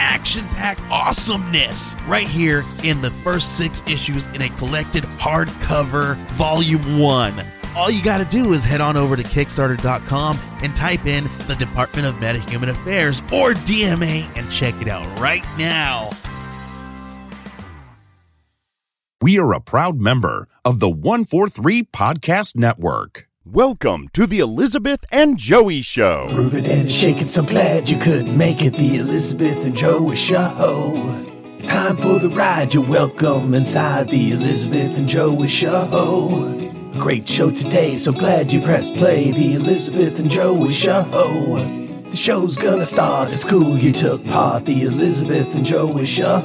action packed awesomeness right here in the first six issues in a collected hardcover volume one. All you got to do is head on over to Kickstarter.com and type in the Department of Metahuman Affairs or DMA and check it out right now. We are a proud member of the 143 Podcast Network. Welcome to the Elizabeth and Joey Show. Moving and shaking, so glad you could make it. The Elizabeth and Joey Show. Time for the ride. You're welcome inside the Elizabeth and Joey Show. A great show today, so glad you pressed play. The Elizabeth and Joey Show. The show's gonna start. It's cool you took part. The Elizabeth and Joey Show.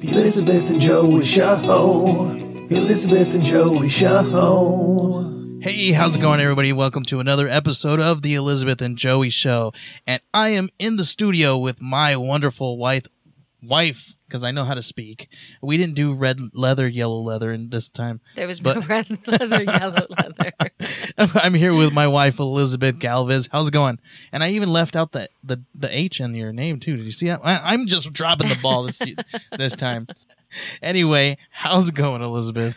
The Elizabeth and Joey Show. The Elizabeth and Joey Show. Hey, how's it going, everybody? Welcome to another episode of the Elizabeth and Joey Show. And I am in the studio with my wonderful wife, wife, because I know how to speak. We didn't do red leather, yellow leather in this time. There was But- no red leather, yellow leather. I'm here with my wife, Elizabeth Galvez. How's it going? And I even left out the, the, the H in your name, too. Did you see that? I, I'm just dropping the ball this, this time. Anyway, how's it going, Elizabeth?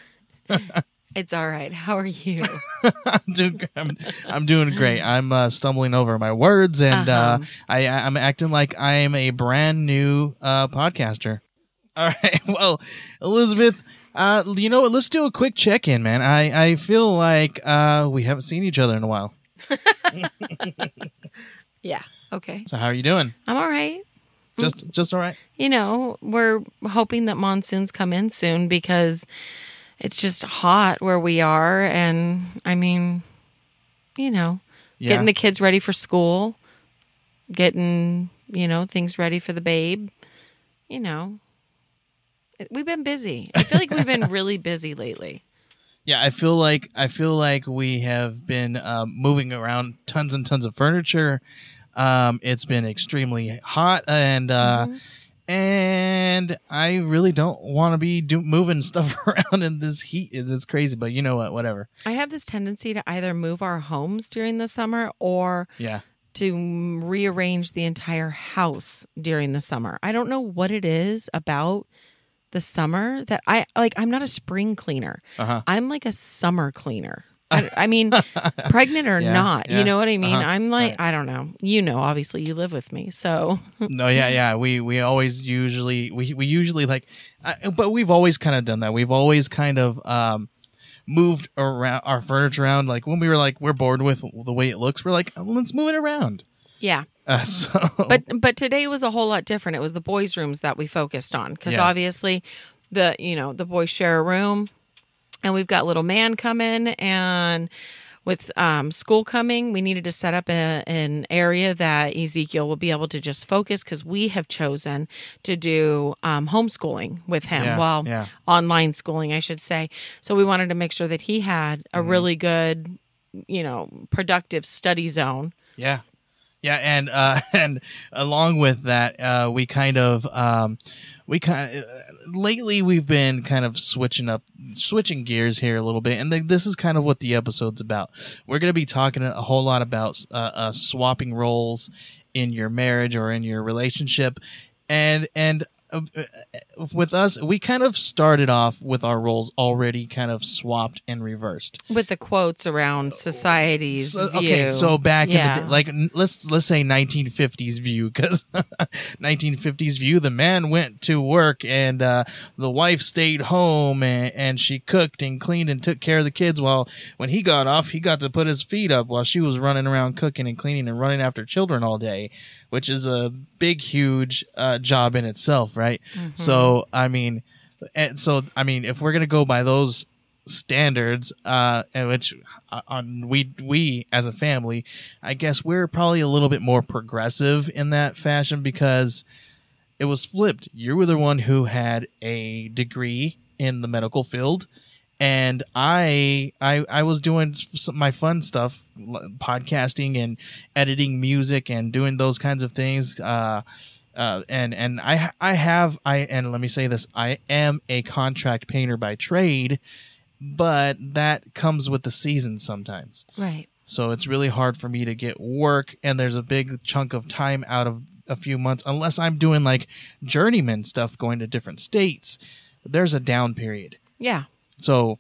It's all right. How are you? I'm doing, I'm, I'm doing great. I'm uh, stumbling over my words, and uh Uh-huh. I, I'm acting like I am a brand new uh, podcaster. All right. Well, Elizabeth, uh, you know what? Let's do a quick check in, man. I, I feel like uh, we haven't seen each other in a while. yeah. Okay. So how are you doing? I'm all right. Just just all right. You know, we're hoping that monsoons come in soon because it's just hot where we are. And I mean, you know, Yeah. getting the kids ready for school, getting, you know, things ready for the babe. You know, we've been busy. I feel like we've been really busy lately. Yeah, I feel like I feel like we have been um, moving around tons and tons of furniture. Um, it's been extremely hot, and uh, and I really don't want to be do- moving stuff around in this heat. It's crazy, but you know what? Whatever. I have this tendency to either move our homes during the summer or Yeah, to rearrange the entire house during the summer. I don't know what it is about the summer that I like. I'm not a spring cleaner. Uh-huh. I'm like a summer cleaner. I, I mean, pregnant or Yeah, not, yeah, you know what I mean? uh-huh, I'm like, right. I don't know. You know, obviously, you live with me, so no, yeah, yeah. We we always usually we we usually like, uh, but we've always kind of done that. We've always kind of um moved around our furniture around. Like when we were like we're bored with the way it looks, we're like let's move it around. yeah. Uh, so But but today was a whole lot different. It was the boys' rooms that we focused on because Yeah. obviously the you know the boys share a room, and we've got little man coming and with um, school coming, we needed to set up a, an area that Ezekiel will be able to just focus because we have chosen to do um, homeschooling with him. Yeah, well, yeah. online schooling, I should say. So we wanted to make sure that he had a Mm-hmm. really good, you know, productive study zone. Yeah. Yeah, and uh, and along with that, uh, we kind of um, we kind of lately we've been kind of switching up, switching gears here a little bit, and th- this is kind of what the episode's about. We're going to be talking a whole lot about uh, uh, swapping roles in your marriage or in your relationship, and and uh, with us, we kind of started off with our roles already kind of swapped and reversed. with the quotes around society's So- okay, so back Yeah. in the day, like let's let's say 1950s view, because 1950s view, the man went to work and uh, the wife stayed home and, and she cooked and cleaned and took care of the kids. While when he got off, he got to put his feet up while she was running around cooking and cleaning and running after children all day, which is a big, huge uh, job in itself, right? So I mean, and so I mean, if we're gonna go by those standards uh which uh, on we we as a family i guess we're probably a little bit more progressive in that fashion because it was flipped. You were the one who had a degree in the medical field, and I I I was doing my fun stuff, podcasting and editing music and doing those kinds of things. Uh, uh, and and I I have I and let me say this I am a contract painter by trade, but that comes with the season sometimes. Right. So it's really hard for me to get work, and there's a big chunk of time out of a few months, unless I'm doing like journeyman stuff, going to different states. There's a down period. Yeah. So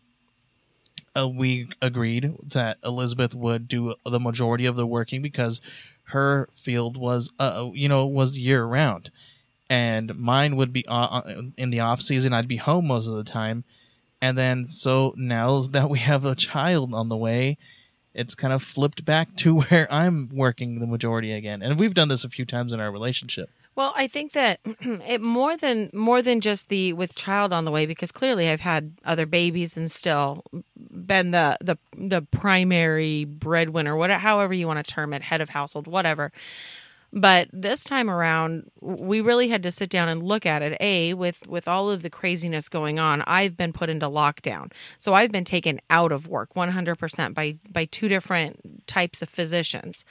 uh, we agreed that Elizabeth would do the majority of the working because her field was, uh, you know, was year round, and mine would be uh, uh, in the off season. I'd be home most of the time, and then so now that we have a child on the way, it's kind of flipped back to where I'm working the majority again. And we've done this a few times in our relationship. Well, I think that it more than more than just the with child on the way because clearly I've had other babies and still been the the the primary breadwinner, whatever however you want to term it, head of household, whatever. But this time around, we really had to sit down and look at it. A with with all of the craziness going on, I've been put into lockdown, so I've been taken out of work 100 percent by by two different types of physicians.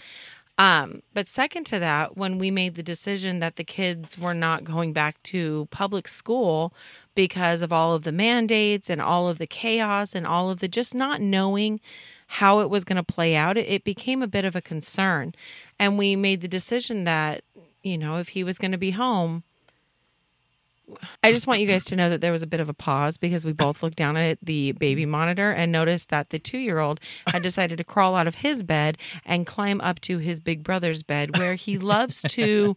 Um, but second to that, when we made the decision that the kids were not going back to public school because of all of the mandates and all of the chaos and all of the just not knowing how it was going to play out, it, became a bit of a concern. And we made the decision that, you know, if he was going to be home, I just want you guys to know that there was a bit of a pause because we both looked down at the baby monitor and noticed that the two year old had decided to crawl out of his bed and climb up to his big brother's bed where he loves to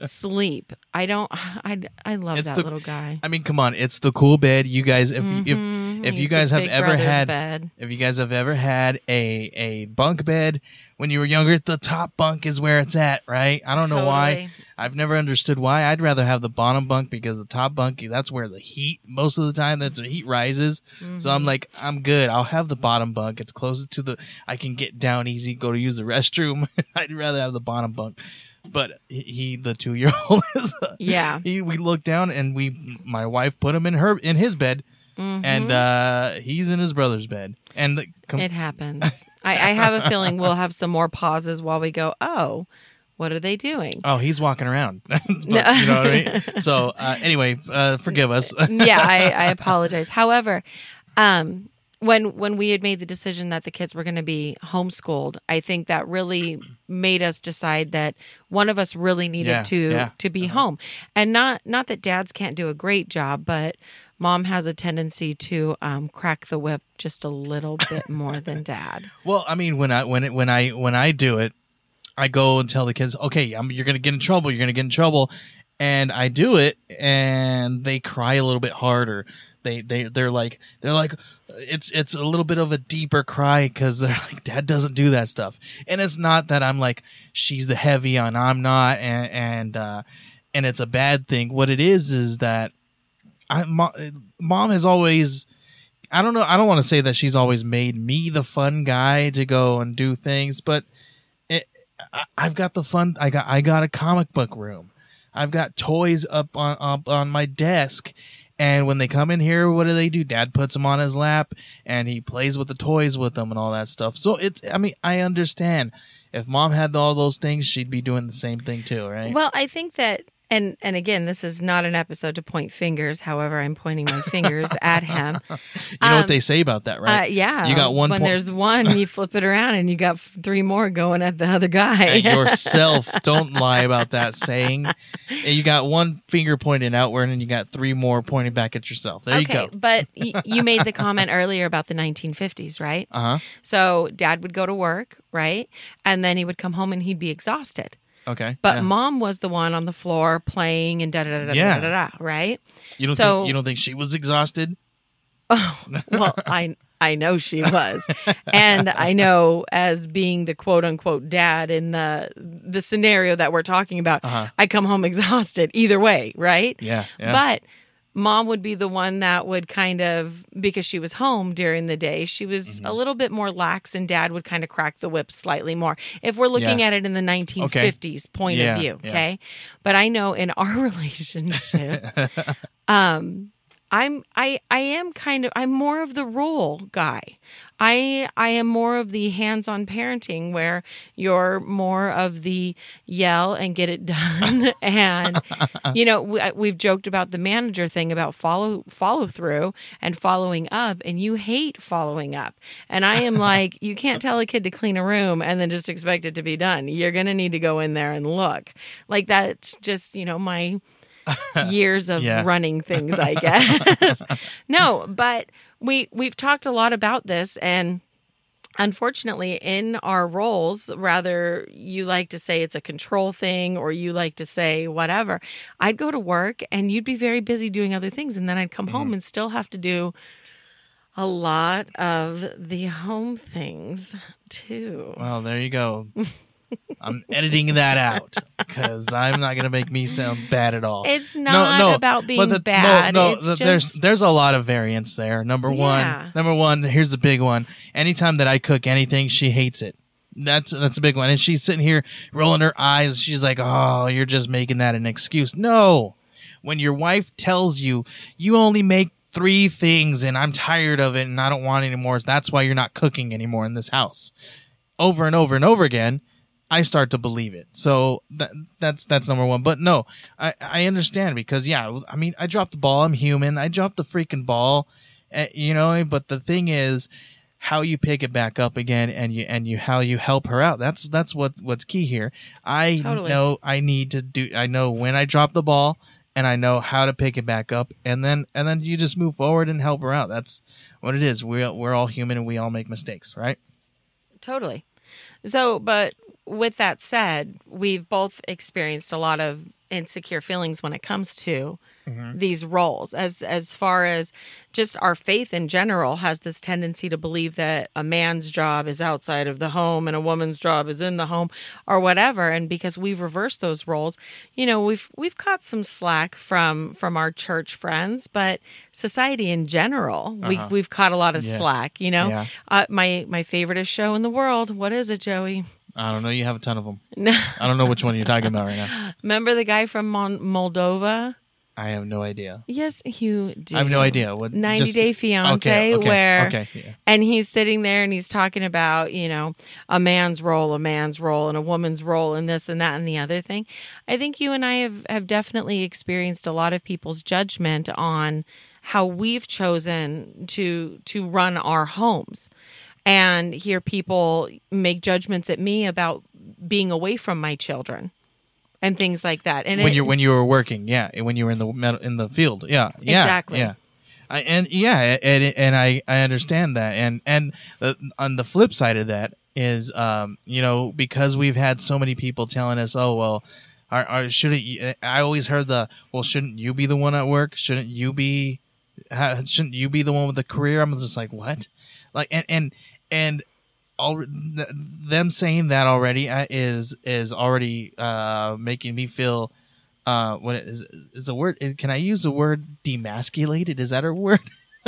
sleep. I don't, I, I love It's that the- little guy. I mean, come on, it's the cool bed. You guys, if if mm-hmm. If Mm-hmm. He's you guys have ever had, bed. if you guys have ever had a a bunk bed when you were younger, the top bunk is where it's at, right? I don't know why. I've never understood why. I'd rather have the bottom bunk because the top bunk that's where the heat most of the time that's the heat rises. So Mm-hmm. I'm like, I'm good. I'll have the bottom bunk. It's closest to the. I can get down easy, go to use the restroom. I'd rather have the bottom bunk. But he, he the two year old, is. Yeah. He, we looked down and we, my wife put him in her in his bed, and uh, he's in his brother's bed. And the, com- It happens. I, I have a feeling we'll have some more pauses while we go, oh, what are they doing? oh, he's walking around. But, you know what I mean? So uh, anyway, uh, forgive us. yeah, I, I apologize. However, um, when when we had made the decision that the kids were going to be homeschooled, I think that really made us decide that one of us really needed Yeah, to yeah. to be home, and not not that dads can't do a great job, but mom has a tendency to um, crack the whip just a little bit more than dad. Well, I mean, when I when it when I when I do it, I go and tell the kids, okay, I'm, you're gonna get in trouble. You're gonna get in trouble, and I do it, and they cry a little bit harder. They they they're like they're like it's it's a little bit of a deeper cry because they're like dad doesn't do that stuff, and it's not that I'm like she's the heavy and I'm not, and and uh, and it's a bad thing. What it is is that I mo- mom has always I don't know. I don't want to say that she's always made me the fun guy to go and do things, but it, I, I've got the fun. I got I got a comic book room. I've got toys up on up on my desk, and when they come in here, what do they do? Dad puts them on his lap, and he plays with the toys with them and all that stuff. So it's. I mean, I understand. If mom had all those things, she'd be doing the same thing too, right? Well, I think that and and again, this is not an episode to point fingers. However, I'm pointing my fingers at him. you know what they say about that, Uh, right? yeah, You got one When point- there's one, you flip it around, and you got three more going at the other guy. yourself. Don't lie about that saying. You got one finger pointing outward, and you got three more pointing back at yourself. There okay, you go. but y- you made the comment earlier about the 1950s, right? Uh huh. So dad would go to work, right, and then he would come home and he'd be exhausted. Okay. But yeah. mom was the one on the floor playing and da da da da Yeah. da da da, right? you don't so- think you don't think she was exhausted? Oh well, I I know she was, and I know as being the quote unquote dad in the the scenario that we're talking about, Uh-huh. I come home exhausted either way, right? Yeah. yeah. But mom would be the one that would kind of because she was home during the day she was a little bit more lax and dad would kind of crack the whip slightly more if we're looking Yeah. at it in the 1950s point Yeah, of view yeah. okay but i know in our relationship um i'm i i am kind of i'm more of the role guy. I i am more of the hands-on parenting where you're more of the yell and get it done. And you know we, we've joked about the manager thing about follow follow through and following up and you hate following up. And i am like you can't tell a kid to clean a room and then just expect it to be done. You're going to need to go in there and look. Like that's just you know my years of Yeah. running things i guess no but we we've talked a lot about this and unfortunately in our roles rather you like to say it's a control thing or you like to say whatever i'd go to work and you'd be very busy doing other things and then i'd come home mm. and still have to do a lot of the home things too Well, there you go. I'm editing that out because I'm not gonna make me sound bad at all. It's not no about being but bad, No, no, the- there's just- there's a lot of variance there. Number Yeah. one, number one. Here's the big one. Anytime that I cook anything, she hates it. That's that's a big one. And she's sitting here rolling her eyes. She's like, "Oh, you're just making that an excuse." No, when your wife tells you you only make three things and I'm tired of it and I don't want any more, that's why you're not cooking anymore in this house. Over and over and over again, I start to believe it. So that that's that's number one. But no, I I understand because yeah, I mean I dropped the ball. I'm human. I dropped the freaking ball, uh, you know. But the thing is, how you pick it back up again and you and you how you help her out. That's that's what what's key here. I Totally. know I need to do. I know when I drop the ball. And I know how to pick it back up, and then and then you just move forward and help her out. That's what it is. We're we're all human, and we all make mistakes, right? Totally. So, but with that said, we've both experienced a lot of insecure feelings when it comes to these roles as as far as just our faith in general has this tendency to believe that a man's job is outside of the home and a woman's job is in the home or whatever and because we've reversed those roles you know we've we've caught some slack from from our church friends but society in general we we've caught a lot of Yeah. slack you know Yeah. uh, my my favoriteest show in the world. What is it, Joey? I don't know. You have a ton of them. No, I don't know which one you're talking about right now. remember the guy from Mon- Moldova? I have no idea. Yes, you do. I have no idea. What 90 just- Day Fiance, okay, okay, where okay, yeah. and he's sitting there and he's talking about you know a man's role, a man's role, and a woman's role, and this and that and the other thing. I think you and I have have definitely experienced a lot of people's judgment on how we've chosen to to run our homes and hear people make judgments at me about being away from my children and things like that and when it- you when you were working, yeah, when you were in the in the field, yeah, yeah, Exactly. yeah. I, and yeah, and and I I understand that, and and the, on the flip side of that is, um, you know, because we've had so many people telling us, oh well, are, are shouldn't I always heard the well, shouldn't you be the one at work? Shouldn't you be? ha- Shouldn't you be the one with the career? I'm just like what, like and and and all th- them saying that already uh, is is already uh making me feel uh what is is the word is, can I use the word demasculated? Is that a word?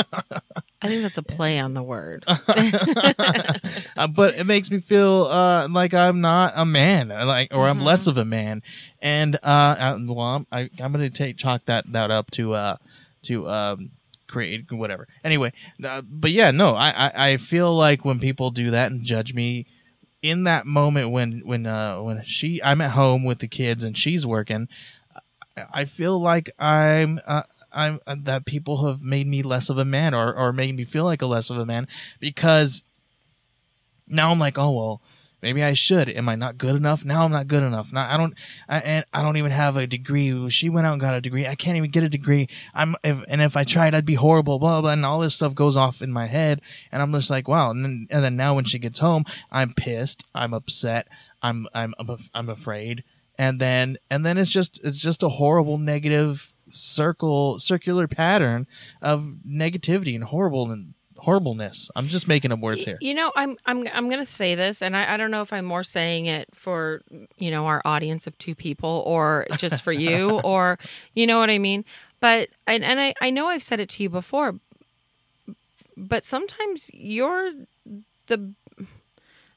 I think that's a play on the word. Uh, but it makes me feel uh like I'm not a man like or I'm less of a man. And uh uh, well I'm, I, I'm gonna take chalk that that up to uh to um create whatever. Anyway uh, but yeah no I, I I feel like when people do that and judge me in that moment when when uh when she I'm at home with the kids and she's working I- feel like I'm uh, I'm uh, that people have made me less of a man or or made me feel like a less of a man because now I'm like oh well maybe I should. Am I not good enough? Now I'm not good enough. Now I don't I, and I don't even have a degree. She went out and got a degree. I can't even get a degree. I'm if and if I tried I'd be horrible blah blah and all this stuff goes off in my head and I'm just like wow. And then and then now when she gets home I'm pissed. I'm upset. I'm I'm I'm, I'm afraid. And then and then it's just it's just a horrible negative circle circular pattern of negativity and horrible and horribleness i'm just making up words here You know, I'm I'm I'm gonna say this, and I, I don't know if I'm more saying it for you know our audience of two people or just for you, or you know what I mean. But and, and I, I know I've said it to you before, but sometimes you're the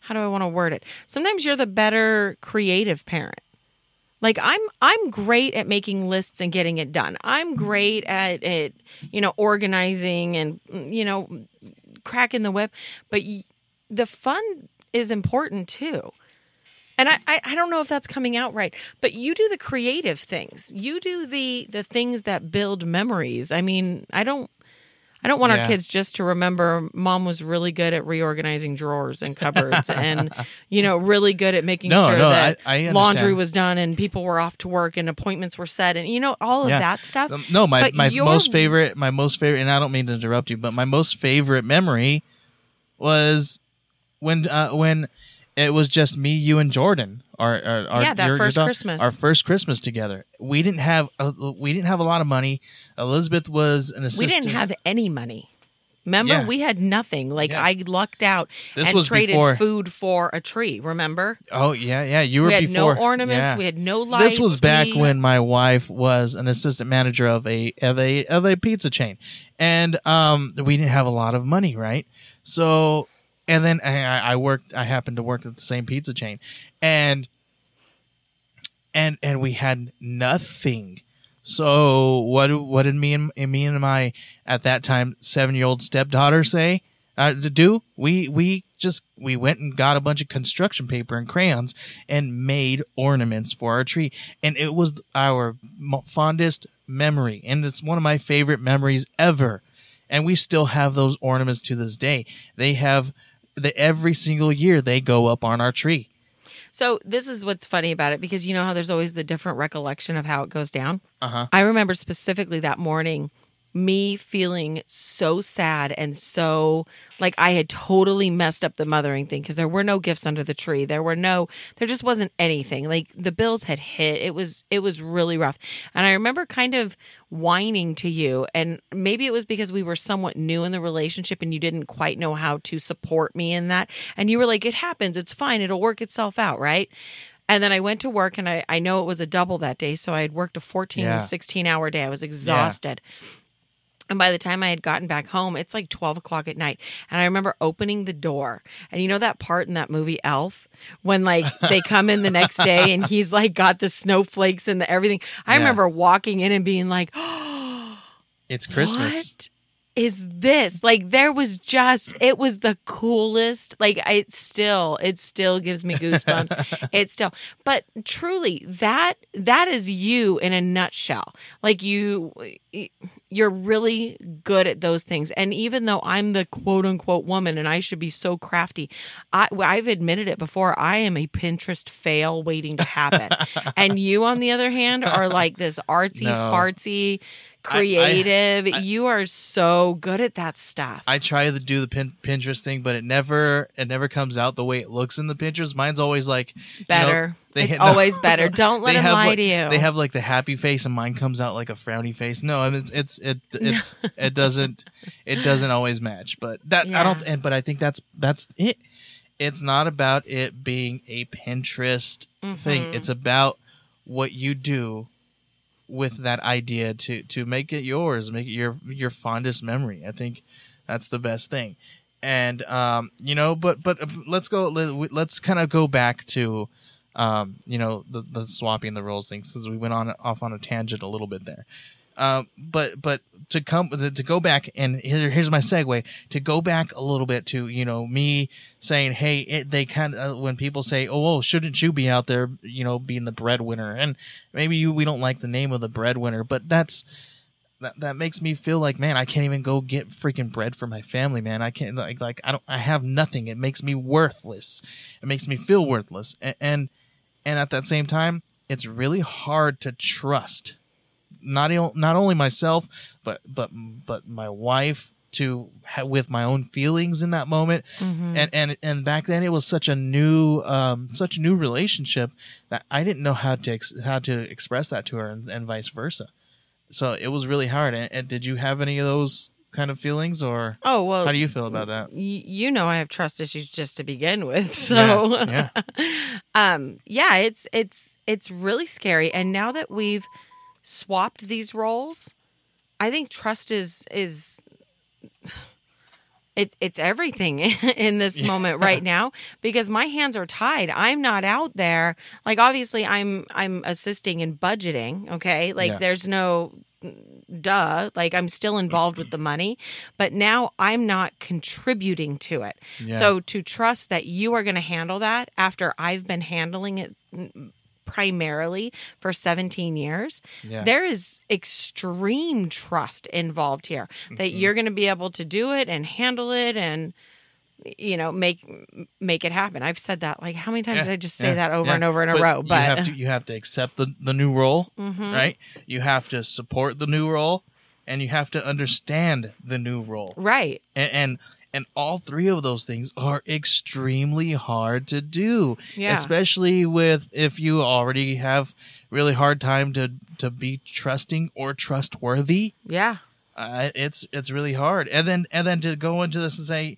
how do I want to word it? Sometimes you're the better creative parent. Like I'm I'm great at making lists and getting it done. I'm mm-hmm. great at it, you know, organizing and you know, cracking the whip, but y- the fun is important too. And I, I, I don't know if that's coming out right, but you do the creative things. You do the the things that build memories. I mean, I don't I don't want Yeah. our kids just to remember mom was really good at reorganizing drawers and cupboards and you know really good at making No, sure no, that I- I laundry was done and people were off to work and appointments were set and you know all of Yeah. that stuff. Um, No, my But my your- most favorite, my most favorite, and I don't mean to interrupt you, but my most favorite memory was when uh, when it was just me, you, and Jordan. Our, our, our Yeah, that your- your first dog- Christmas. Our first Christmas together. We didn't have a, we didn't have a lot of money. Elizabeth was an assistant. We didn't have any money. Remember, Yeah. we had nothing. Like Yeah. I lucked out This and was traded before- food for a tree. Remember? Oh yeah, yeah. You were We had before. no ornaments. yeah. We had no lights. This was back we- when my wife was an assistant manager of a of a of a pizza chain, and um, we didn't have a lot of money, right? So, and then I, I worked. I happened to work at the same pizza chain, and and and we had nothing. So what what did me and me and my at that time seven year old stepdaughter say uh, to do? We we just we went and got a bunch of construction paper and crayons and made ornaments for our tree, and it was our fondest memory, and it's one of my favorite memories ever. And we still have those ornaments to this day. They have the every single year they go up on our tree. So this is what's funny about it because you know how there's always the different recollection of how it goes down. Uh-huh. I remember specifically that morning me feeling so sad and so like I had totally messed up the mothering thing because there were no gifts under the tree. There were no there just wasn't anything. Like the bills had hit. It was it was really rough. And I remember kind of whining to you and maybe it was because we were somewhat new in the relationship and you didn't quite know how to support me in that. And you were like it happens. It's fine. It'll work itself out, right? And then I went to work and I, I know it was a double that day. So I had worked a 14, Yeah. 16 hour day. I was exhausted. And by the time I had gotten back home, it's like 12 o'clock at night. And I remember opening the door. And you know that part in that movie, Elf, when like they come in the next day and he's like got the snowflakes and the everything. I Yeah. remember walking in and being like, oh, It's Christmas. what is this? Like there was just it was the coolest. Like it still it still gives me goosebumps. it still. But truly that that is you in a nutshell. Like you you're really good at those things. And even though I'm the quote unquote woman and I should be so crafty, I, I've admitted it before. I am a Pinterest fail waiting to happen. and you, on the other hand, are like this artsy, No. fartsy, I- I- creative. you are so good at that stuff. I try to do the pin- Pinterest thing, but it never it never comes out the way it looks in the Pinterest. Mine's always like you know, better. they it's no. always better. Don't let They him lie like- to you. They have like the happy face, and mine comes out like a frowny face. No, I mean it's it's it it's it doesn't it doesn't always match. But that I don't. And, but I think that's that's it. It's not about it being a Pinterest Mm-hmm. thing. It's about what you do with that idea to to make it yours, make it your your fondest memory. I think that's the best thing. And um, you know, but but uh, let's go. let- Let's kind of go back to um, you know, the the swapping the roles things because we went on off on a tangent a little bit there. Um, but but to come to go back and here, here's my segue to go back a little bit to you know me saying hey it, they kind of when people say oh well, shouldn't you be out there you know being the breadwinner? And maybe you we don't like the name of the breadwinner but that's that, that makes me feel like man I can't even go get freaking bread for my family man. I can't like like I don't I have nothing. It makes me worthless. It makes me feel worthless. And and, and at that same time it's really hard to trust not not only myself but but but my wife to ha- with my own feelings in that moment and and and back then it was such a new um such a new relationship that I didn't know how to ex- how to express that to her and, and vice versa so it was really hard and, and did you have any of those kind of feelings or oh well. how do you feel about that y- you know I have trust issues just to begin with. So yeah, yeah. um yeah it's it's it's really scary and now that we've swapped these roles I think trust is is it, it's everything in this moment right now because my hands are tied. I'm not out there. Like obviously I'm I'm assisting in budgeting, okay? Like Yeah. there's no duh, like I'm still involved with the money, but now I'm not contributing to it. Yeah. So to trust that you are going to handle that after I've been handling it primarily for 17 years, Yeah. there is extreme trust involved here that Mm-hmm. you're going to be able to do it and handle it and you know make make it happen. I've said that like how many times Yeah, did I just say yeah, that over yeah. and over in a But row? you But have to you have to accept the the new role, Mm-hmm. right? You have to support the new role, and you have to understand the new role, right. and and, and all three of those things are extremely hard to do, Yeah. especially with if you already have really hard time to to be trusting or trustworthy Yeah. uh, it's it's really hard and then and then to go into this and say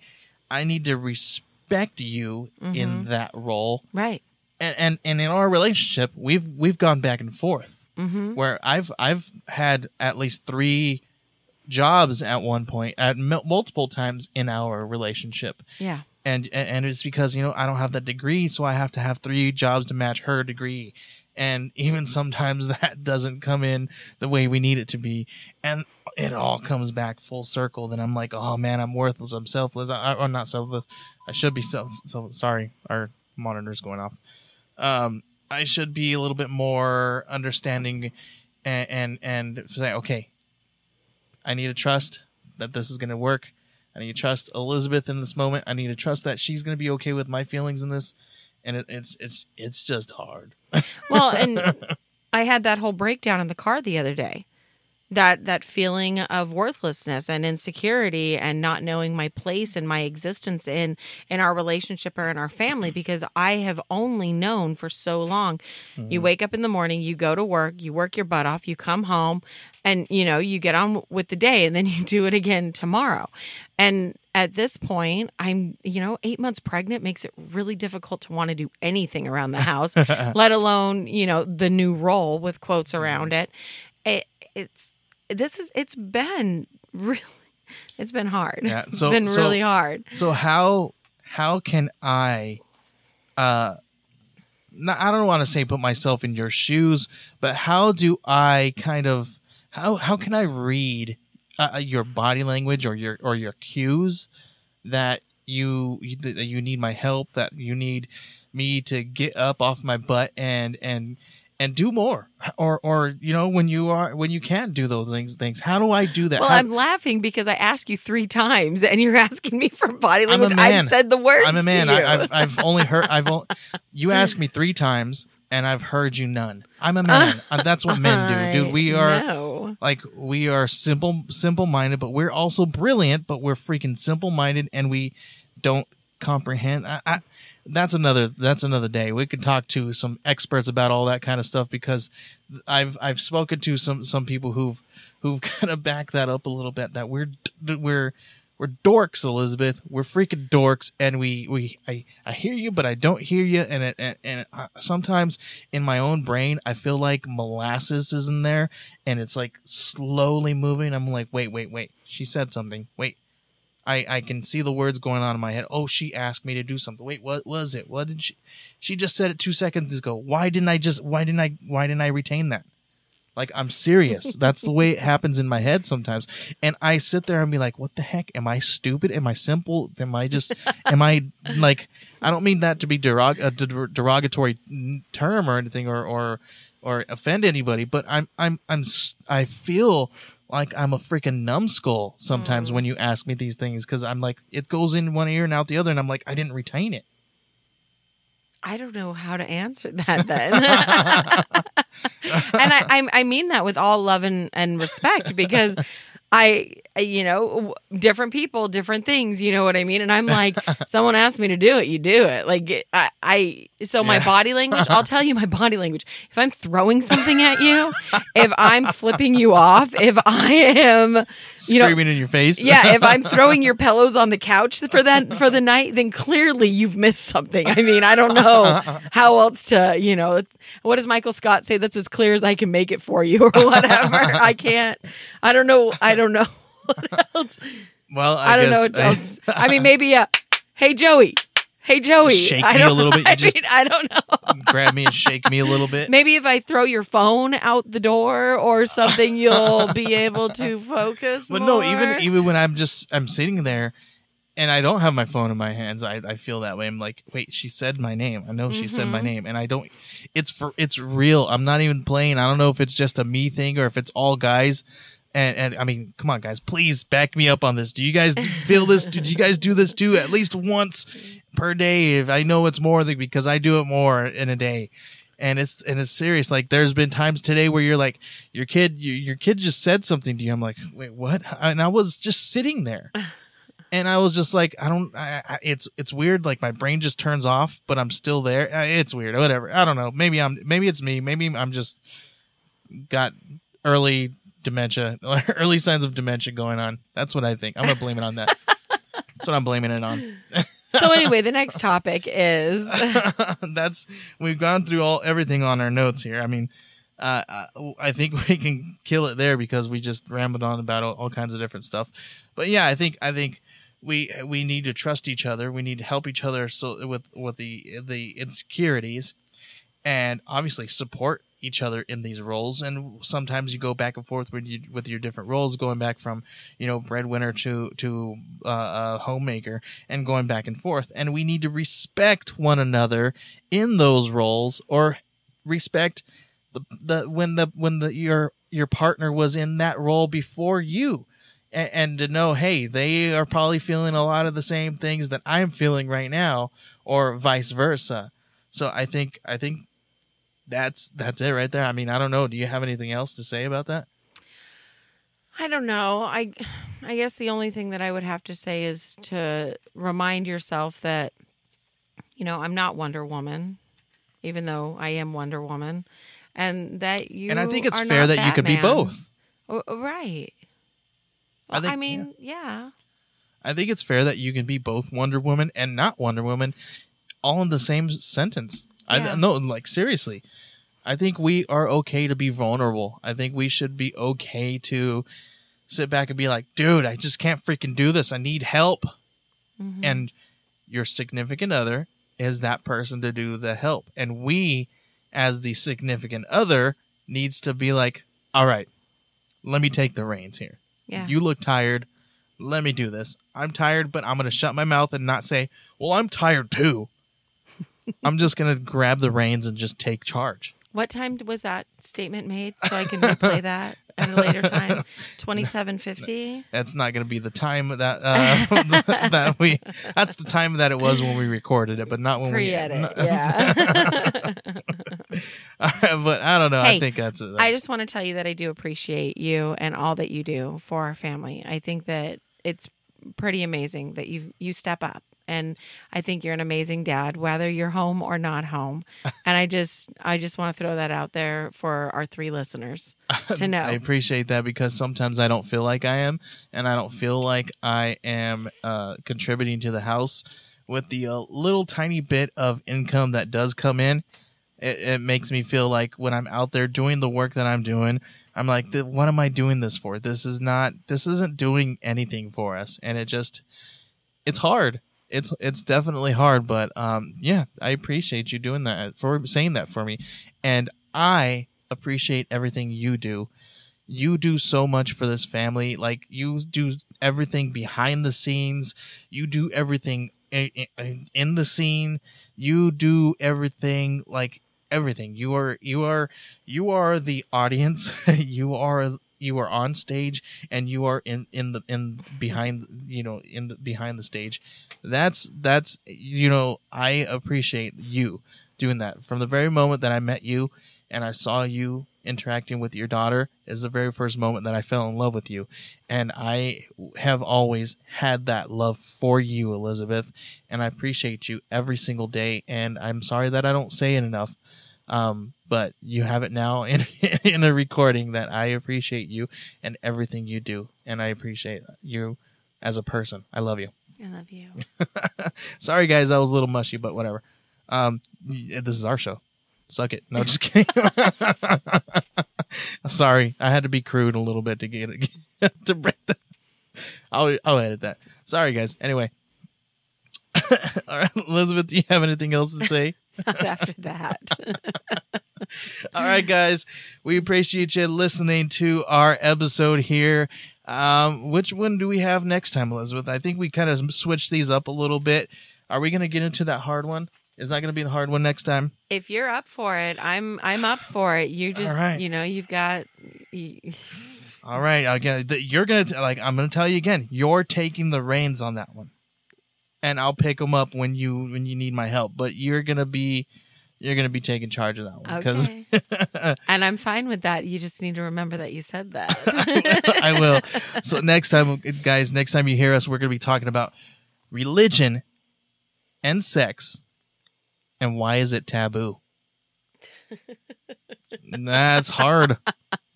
i need to respect you Mm-hmm. in that role Right. and, and and in our relationship we've we've gone back and forth Mm-hmm. where i've i've had at least three jobs at one point at mul- multiple times in our relationship Yeah. and and it's because you know I don't have that degree, so I have to have three jobs to match her degree, and even sometimes that doesn't come in the way we need it to be, and it all comes back full circle. Then I'm like, oh man, I'm worthless, I'm selfless, I, I'm not selfless. I should be self. So sorry, our monitor's going off. Um, I should be a little bit more understanding, and and, and say, okay, I need to trust that this is going to work. I need to trust Elizabeth in this moment. I need to trust that she's going to be okay with my feelings in this. And it, it's it's it's just hard. Well, and I had that whole breakdown in the car the other day. That that feeling of worthlessness and insecurity and not knowing my place and my existence in in our relationship or in our family because I have only known for so long. You mm-hmm. wake up in the morning, you go to work, you work your butt off, you come home and you know, you get on with the day and then you do it again tomorrow. And at this point, I'm, you know, eight months pregnant makes it really difficult to want to do anything around the house, let alone, you know, the new role with quotes around it. it. It's, this is, it's been really, it's been hard. Yeah, It's so- been so- really hard. So how how can I uh not, I don't want to say put myself in your shoes, but how do I kind of how how can I read uh, your body language or your or your cues that you that you need my help that you need me to get up off my butt and and and do more or or you know when you are when you can't do those things things how do I do that Well, How- I'm laughing because I asked you three times and you're asking me for body language. I've said the words. I'm a man. I, I've I've only heard. I've only, you asked me three times, and I've heard you none. I'm a man. Uh, That's what men do, dude. We are know. like we are simple, simple minded, but we're also brilliant. But we're freaking simple minded, and we don't comprehend. I, I, that's another. That's another day. We could talk to some experts about all that kind of stuff because I've I've spoken to some some people who've who've kind of backed that up a little bit. That we're we're we're dorks, Elizabeth. We're freaking dorks, and we we I, I hear you, but I don't hear you. And it, and, and sometimes in my own brain, I feel like molasses is in there, and it's like slowly moving. I'm like, wait, wait, wait. She said something. Wait. I, I can see the words going on in my head. Oh, she asked me to do something. Wait, what was it? What did she? She just said it two seconds ago. Why didn't I just? Why didn't I? Why didn't I retain that? Like I'm serious. That's the way it happens in my head sometimes. And I sit there and be like, "What the heck? Am I stupid? Am I simple? Am I just? am I like? I don't mean that to be derog- a der- derogatory term or anything, or or or offend anybody. But I'm I'm I'm I feel like I'm a freaking numbskull sometimes mm. when you ask me these things because I'm like it goes in one ear and out the other, and I'm like I didn't retain it. I don't know how to answer that then. and I, I I mean that with all love and, and respect because I, Uh, you know, different people, different things. You know what I mean? And I'm like, someone asked me to do it, you do it. Like I, I so my Yeah. body language. I'll tell you my body language. If I'm throwing something at you, if I'm flipping you off, if I am, you know, Screaming in your face. yeah, if I'm throwing your pillows on the couch for that for the night, then clearly you've missed something. I mean, I don't know how else to, you know, what does Michael Scott say? That's as clear as I can make it for you, or whatever. I can't. I don't know. I don't know what else. well, I, I, don't know what else. I mean, maybe. Uh, hey, Joey. Hey, Joey. Shake I me a little bit. I mean, I don't know. grab me and shake me a little bit. Maybe if I throw your phone out the door or something, you'll be able to focus. But no, even even when I'm just I'm sitting there and I don't have my phone in my hands, I, I feel that way. I'm like, wait, she said my name. I know she said Mm-hmm. my name, and I don't. It's for it's real. I'm not even playing. I don't know if it's just a me thing or if it's all guys. And, and I mean, come on, guys, please back me up on this. Do you guys feel this? Did you guys do this too? At least once per day. If I know it's more than because I do it more in a day and it's and it's serious. Like there's been times today where you're like, your kid, your, your kid just said something to you. I'm like, wait, what? And I was just sitting there, and I was just like, I don't. I, I, it's it's weird. Like my brain just turns off, but I'm still there. Uh, It's weird. Whatever. I don't know. Maybe I'm. Maybe it's me. Maybe I'm just got early dementia, early signs of dementia going on. That's what I think. I'm gonna blame it on that. That's what I'm blaming it on. So anyway, the next topic is that's we've gone through all everything on our notes here. I mean, uh, uh, I think we can kill it there because we just rambled on about all, all kinds of different stuff. But yeah, I think I think we we need to trust each other. We need to help each other so with with the the insecurities, and obviously support each other in these roles. And sometimes you go back and forth with you with your different roles, going back from you know breadwinner to to uh, uh, homemaker, and going back and forth. And we need to respect one another in those roles, or respect the the when the when the your your partner was in that role before you. And, and to know, hey, they are probably feeling a lot of the same things that I'm feeling right now, or vice versa. So I think I think that's that's it right there. I mean, I don't know. Do you have anything else to say about that? I don't know. I I guess the only thing that I would have to say is to remind yourself that you know, I'm not Wonder Woman, even though I am Wonder Woman, and that you and I think it's fair that you could be both. Oh, oh, right. I think, I, mean, yeah. I think it's fair that you can be both Wonder Woman and not Wonder Woman all in the same sentence. Yeah. I no, like seriously. I think we are okay to be vulnerable. I think we should be okay to sit back and be like, dude, I just can't freaking do this. I need help. Mm-hmm. And your significant other is that person to do the help. And we, as the significant other, needs to be like, all right, let me take the reins here. Yeah. You look tired. Let me do this. I'm tired, but I'm going to shut my mouth and not say, well, I'm tired too. I'm just going to grab the reins and just take charge. What time was that statement made so I can replay that at a later time? 2750? That's not going to be the time that uh, that we. That's the time that it was when we recorded it, but not when we. Pre-edit. Yeah. but I don't know. I think that's it. I just want to tell you that I do appreciate you and all that you do for our family. I think that it's pretty amazing that you you step up. And I think you're an amazing dad, whether you're home or not home. And I just, I just want to throw that out there for our three listeners to know. I appreciate that because sometimes I don't feel like I am, and I don't feel like I am uh, contributing to the house with the uh, little tiny bit of income that does come in. It, it makes me feel like when I'm out there doing the work that I'm doing, I'm like, what am I doing this for? This is not, this isn't doing anything for us, and it just, it's hard. It's it's definitely hard, but um, yeah, I appreciate you doing that for saying that for me, and I appreciate everything you do. You do so much for this family. Like you do everything behind the scenes. You do everything in the scene. You do everything like everything. You are you are you are the audience. you are you are on stage and you are in in the in behind you know in the behind the stage that's that's you know i appreciate you doing that from the very moment that i met you and I saw you interacting with your daughter is the very first moment that I fell in love with you. And I have always had that love for you, Elizabeth, and I appreciate you every single day. And I'm sorry that I don't say it enough. Um, but you have it now in, in a recording that I appreciate you and everything you do. And I appreciate you as a person. I love you. I love you. Sorry, guys, that was a little mushy, but whatever. Um, this is our show. Suck it. No, just kidding. Sorry, I had to be crude a little bit to get it to break that. I'll I'll edit that. Sorry, guys. Anyway, all right, Elizabeth, do you have anything else to say? Not after that. All right, guys, we appreciate you listening to our episode here. Um, which one do we have next time, Elizabeth? I think we kind of switched these up a little bit. Are we going to get into that hard one? Is that going to be the hard one next time? if you're up for it, I'm I'm up for it. You just right. you know you've got. You, All right, again, you're gonna like. I'm gonna tell you again. You're taking the reins on that one, and I'll pick them up when you when you need my help. But you're gonna be you're gonna be taking charge of that one because Okay. and I'm fine with that. You just need to remember that you said that. I will. So next time, guys, next time you hear us, we're gonna be talking about religion and sex, and why is it taboo? That's hard.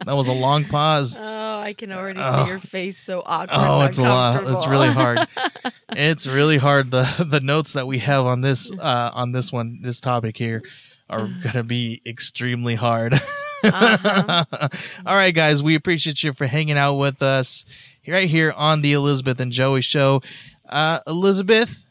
That was a long pause. oh, I can already Oh. see your face so awkward. Oh, it's a lot. It's really hard. it's really hard. The the notes that we have on this uh on this one, this topic here are gonna be extremely hard. Uh-huh. All right, guys, we appreciate you for hanging out with us right here on the Elizabeth and Joey show. Uh Elizabeth,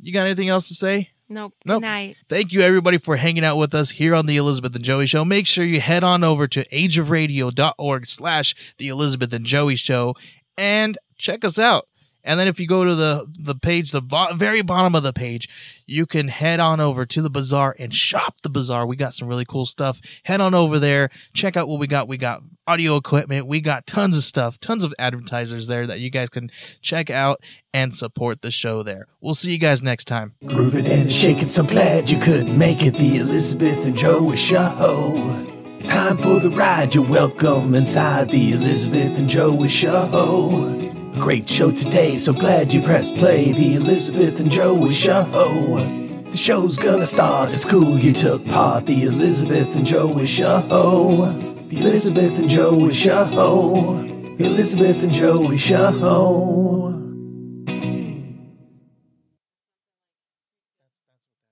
you got anything else to say? Nope. Nope. Good night. Thank you, everybody, for hanging out with us here on the Elizabeth and Joey Show. Make sure you head on over to ageofradio.org slash the Elizabeth and Joey Show and check us out. And then if you go to the, the page, the bo- very bottom of the page, you can head on over to the bazaar and shop the bazaar. We got some really cool stuff. Head on over there. Check out what we got. We got audio equipment. We got tons of stuff, tons of advertisers there that you guys can check out and support the show there. We'll see you guys next time. Grooving and shaking, so glad you could make it. The Elizabeth and Joey Show. Time for the ride. You're welcome inside the Elizabeth and Joey Show. Great show today, so glad you pressed play. The Elizabeth and Joey Show. The show's gonna start. It's cool you took part. The Elizabeth and Joey Show. The Elizabeth and Joey Show. Elizabeth and Joey Show.